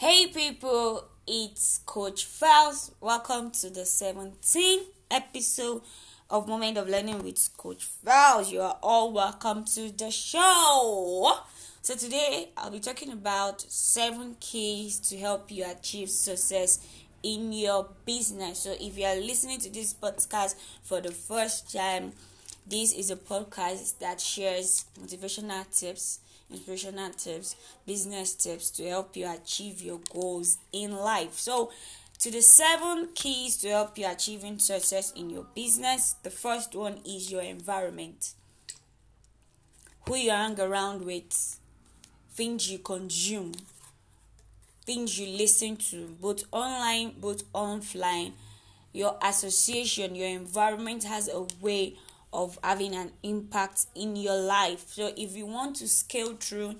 Hey people, it's Coach Felz. Welcome to the 17th episode of Moment of Learning with Coach Felz. You are all welcome to the show. So today I'll be talking about seven keys to help you achieve success in your business. So if you are listening to this podcast for the first time, this is a podcast that shares motivational tips, inspirational tips, business tips to help you achieve your goals in life. So, to the seven keys to help you achieving success in your business, the first one is your environment. Who you hang around with, things you consume, things you listen to, both online, both offline. Your association, your environment has a way of having an impact in your life. So if you want to scale through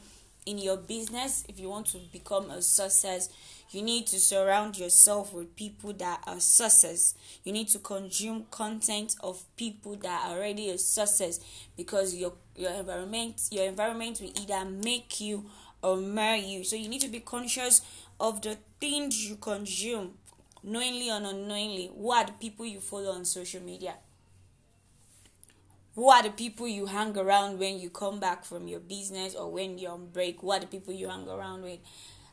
in your business, if you want to become a success, you need to surround yourself with people that are success. You need to consume content of people that are already a success because your your environment your environment will either make you or mar you. So you need to be conscious of the things you consume, knowingly or unknowingly. The people you follow on social media? Who are the people you hang around when you come back from your business or when you're on break? Who are the people you hang around with?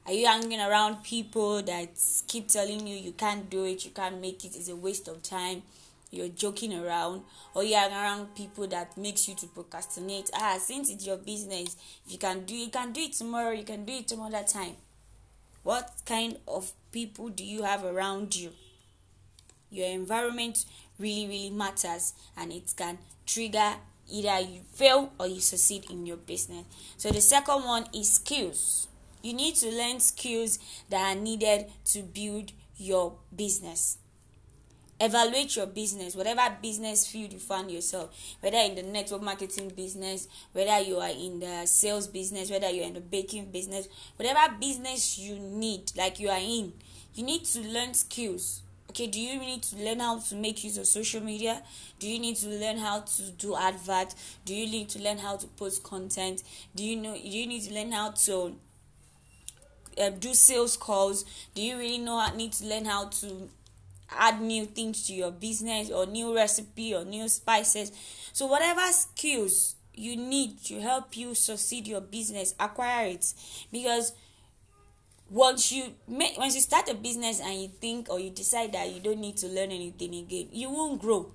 Are you hanging around people that keep telling you you can't do it you can't make it it's a waste of time you're joking around? Or you hang around people that makes you to procrastinate? Ah since it's your business if you can do you can do it tomorrow you can do it some other time. What kind of people do you have around you? Your environment really really matters and it can trigger either you fail or you succeed in your business. So the second one is skills. You need to learn skills that are needed to build your business. Evaluate your business whatever business field you find yourself whether in the network marketing business whether you are in the sales business whether you're in the baking business whatever business you need like you are in you need to learn skills okay do you need to learn how to make use of social media? Do you need to learn how to do advert? Do you need to learn how to post content? Do you know do you need to learn how to uh, do sales calls? Do you really know how need to learn how to add new things to your business or new recipe or new spices? So whatever skills you need to help you succeed your business acquire it. Because once you make once you start a business and you think or you decide that you don't need to learn anything again you won't grow.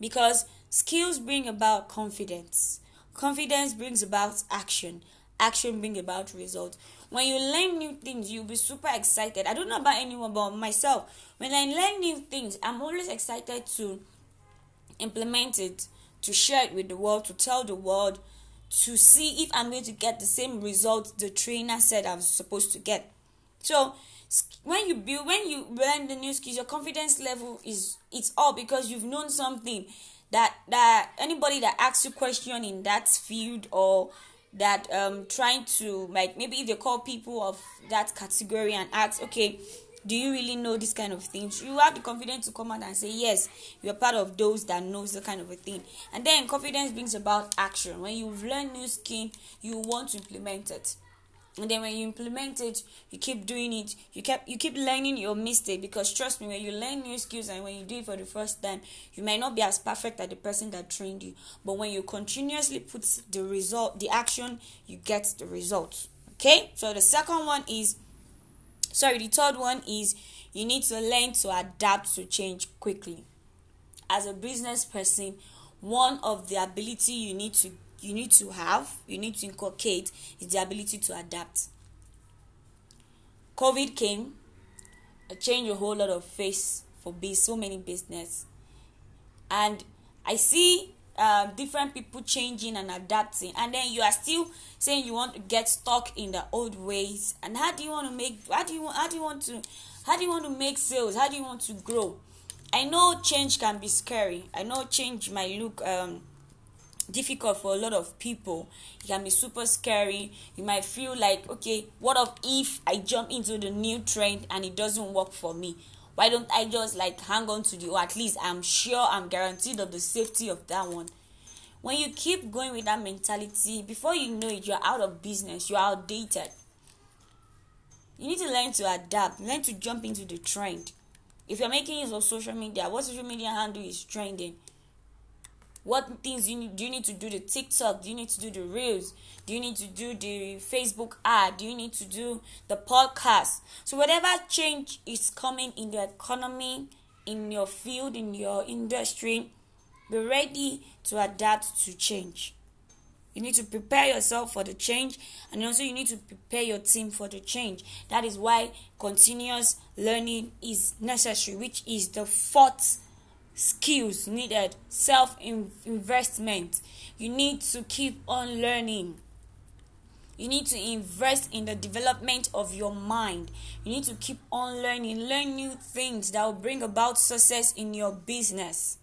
Because skills bring about confidence. Confidence brings about action. Action brings about results. When you learn new things you'll be super excited. I don't know about anyone but myself when i learn new things i'm always excited to implement it to share it with the world to tell the world to see if i'm going to get the same result the trainer said i was supposed to get so when you build, when you learn the new skills, your confidence level is it's up because you've known something that that anybody that asks you question in that field or that um trying to like maybe if they call people of that category and ask okay do you really know this kind of things? You have the confidence to come out and say yes you're part of those that knows the kind of a thing. And then confidence brings about action. When you've learned new skill you want to implement it and then when you implement it you keep doing it. You keep you keep learning your mistake because trust me when you learn new skills and when you do it for the first time you might not be as perfect as the person that trained you. But when you continuously put the result the action you get the result okay? So the second one is sorry the third one is you need to learn to adapt to change quickly. As a business person one of the ability you need to you need to have, you need to inculcate is the ability to adapt. COVID came, changed a whole lot of face for so many business, and I see uh, different people changing and adapting, and then you are still saying you want to get stuck in the old ways. And how do you want to make? How do you how do you want to? How do you want to make sales? How do you want to grow? I know change can be scary. I know change might look um, difficult for a lot of people. It can be super scary. You might feel like okay what if i jump into the new trend and it doesn't work for me? Why don't i just like hang on to the or at least i'm sure i'm guaranteed of the safety of that one? When you keep going with that mentality before you know it you're out of business. You're outdated. You need to learn to adapt, learn to jump into the trend. If you're making use of social media, what social media handle is trending? What things you need, do you need to do the TikTok? Do you need to do the reels? Do you need to do the Facebook ad? Do you need to do the podcast? So whatever change is coming in the economy, in your field, in your industry, be ready to adapt to change. You need to prepare yourself for the change, and also you need to prepare your team for the change. That is why continuous learning is necessary, which is the fourth skills needed self investment. You need to keep on learning. You need to invest in the development of your mind. You need to keep on learning, learn new things that will bring about success in your business.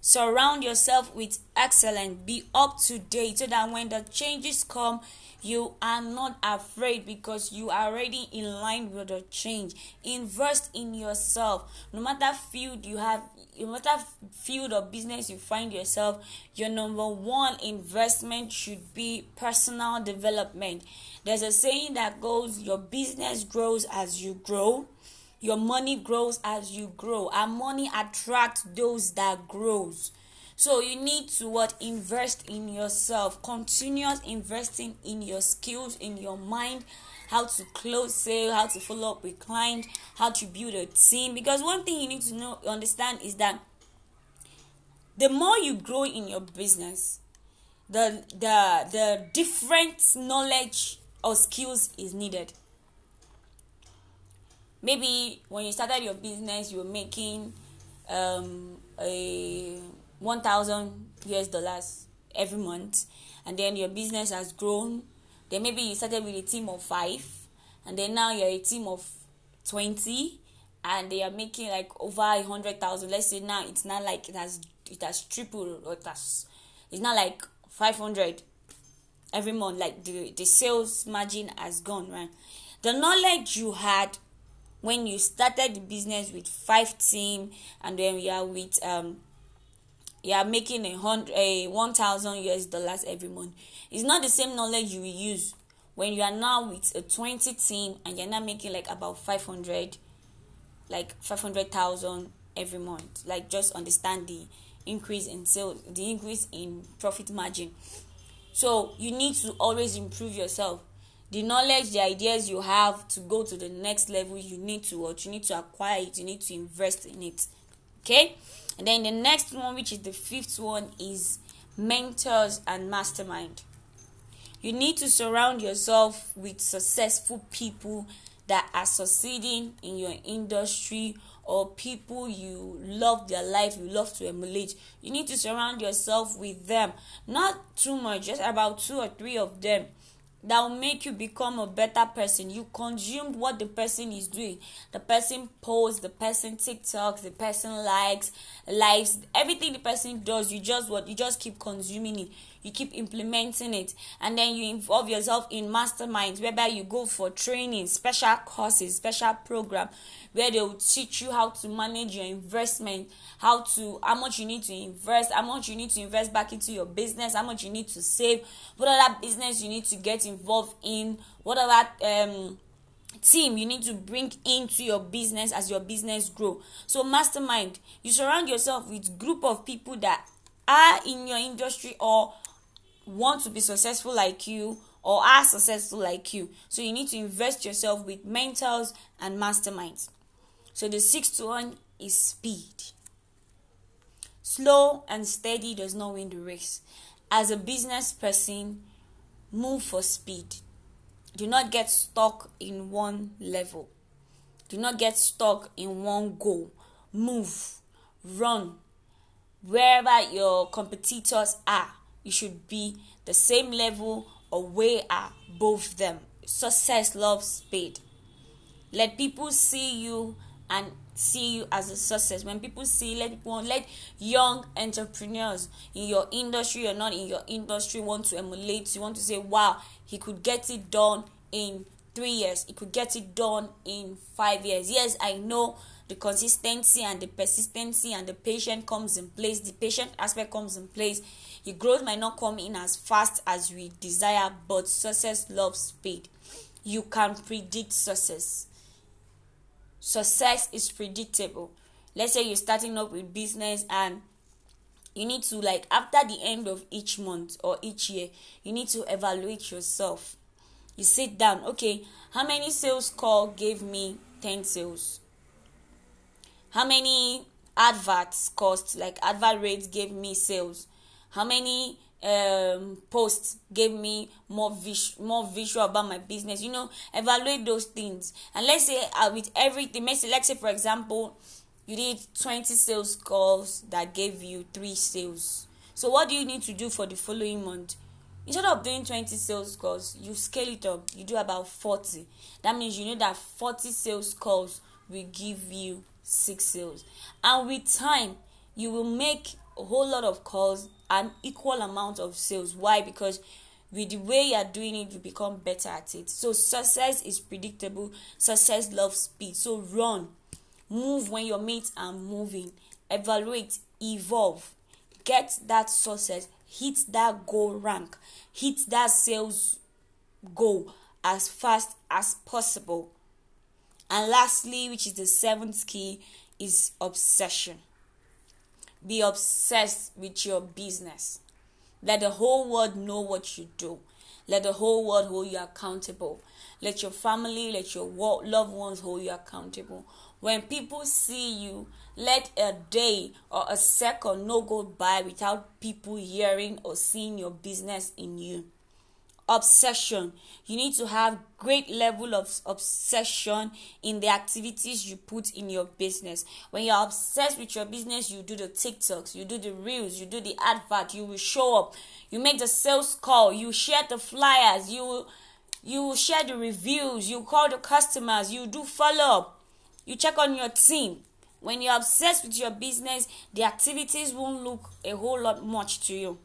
Surround yourself with excellence. Be up to date so that when the changes come, you are not afraid because you are already in line with the change. Invest in yourself. No matter field you have, no matter field of business you find yourself, your number one investment should be personal development. There's a saying that goes, Your business grows as you grow your money grows as you grow and money attracts those that grows so you need to what invest in yourself. Continuous investing in your skills in your mind. How to close sale how to follow up with client how to build a team. Because one thing you need to know understand is that the more you grow in your business the the the different knowledge or skills is needed. Maybe when you started your business you were making um, a 1000 us dollars every month and then your business has grown. Then maybe you started with a team of five and then now you're a team of 20 and they are making like over a hundred thousand. Let's say now it's not like it has it has tripled or it has it's not like 500 every month. Like the the sales margin has gone right? The knowledge you had when you started the business with five team and then you are with um you are making a hundred a one thousand US dollars every month. It's not the same knowledge you will use when you are now with a 20 team and you're now making like about 500 like 500,000 every month. Like just understand the increase in sales the increase in profit margin. So you need to always improve yourself. The knowledge the ideas you have to go to the next level you need to what you need to acquire it you need to invest in it okay? And then the next one which is the fifth one is mentors and mastermind. You need to surround yourself with successful people that are succeeding in your industry or people you love their life you love to emulate. You need to surround yourself with them. Not too much just about two or three of them that will make you become a better person. You consumed what the person is doing. The person posts, the person TikToks, the person likes, lives, everything the person does, you just what you just keep consuming it. You keep implementing it, and then you involve yourself in masterminds whereby you go for training, special courses, special program where they will teach you how to manage your investment, how to how much you need to invest, how much you need to invest back into your business, how much you need to save, what other business you need to get involved in, what other um team you need to bring into your business as your business grow. So mastermind you surround yourself with group of people that are in your industry or want to be successful like you or are successful like you so you need to invest yourself with mentors and masterminds so the sixth one is speed. Slow and steady does not win the race. As a business person, move for speed. Do not get stuck in one level. Do not get stuck in one goal. Move, run. Wherever your competitors are, you should be the same level or way above them. Success loves speed. Let people see you and see you as a success when people see let people let young entrepreneurs in your industry or not in your industry want to emulate you want to say wow he could get it done in three years he could get it done in five years yes i know the consistency and the persistency and the patient comes in place the patient aspect comes in place your growth might not come in as fast as we desire but success loves speed you can predict success. Success is predictable. Let's say you're starting up with business and you need to like after the end of each month or each year, you need to evaluate yourself. You sit down, okay, how many sales call gave me 10 sales? How many adverts cost like advert rates gave me sales? How many um posts gave me more vis- more visual about my business? You know evaluate those things. And let's say uh, with everything let's say, let's say for example you did 20 sales calls that gave you three sales. So what do you need to do for the following month? Instead of doing 20 sales calls you scale it up. You do about 40 that means you know that 40 sales calls will give you six sales and with time you will make a whole lot of calls an equal amount of sales. Why? Because with the way you are doing it, you become better at it. So success is predictable. Success loves speed. So run, move when your mates are moving, evaluate, evolve, get that success, hit that goal rank, hit that sales goal as fast as possible. And lastly, which is the seventh key, is obsession. Be obsessed with your business. Let the whole world know what you do. Let the whole world hold you accountable. Let your family, let your loved ones hold you accountable. When people see you, let a day or a second no go by without people hearing or seeing your business in you obsession. You need to have great level of obsession in the activities you put in your business. When you're obsessed with your business you do the tiktoks you do the reels you do the advert you will show up. You make the sales call you share the flyers you you share the reviews you call the customers you do follow up you check on your team. When you're obsessed with your business the activities won't look a whole lot much to you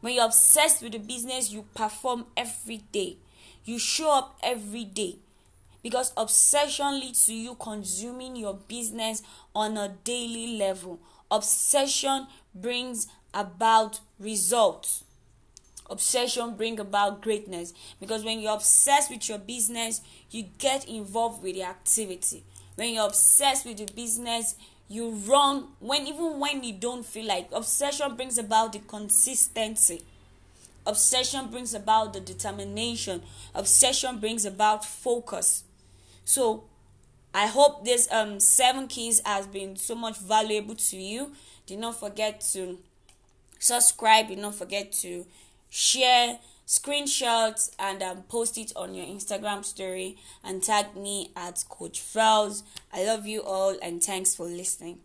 when you're obsessed with the business, you perform every day. You show up every day. Because obsession leads to you consuming your business on a daily level. Obsession brings about results. Obsession bring about greatness because when you're obsessed with your business, you get involved with the activity. When you're obsessed with the business, you run when even when you don't feel like obsession brings about the consistency. Obsession brings about the determination. Obsession brings about focus. So i hope this um seven keys has been so much valuable to you. Do not forget to subscribe. Do not forget to share screenshots and um, post it on your Instagram story and tag me at Coach Felz. I love you all and thanks for listening.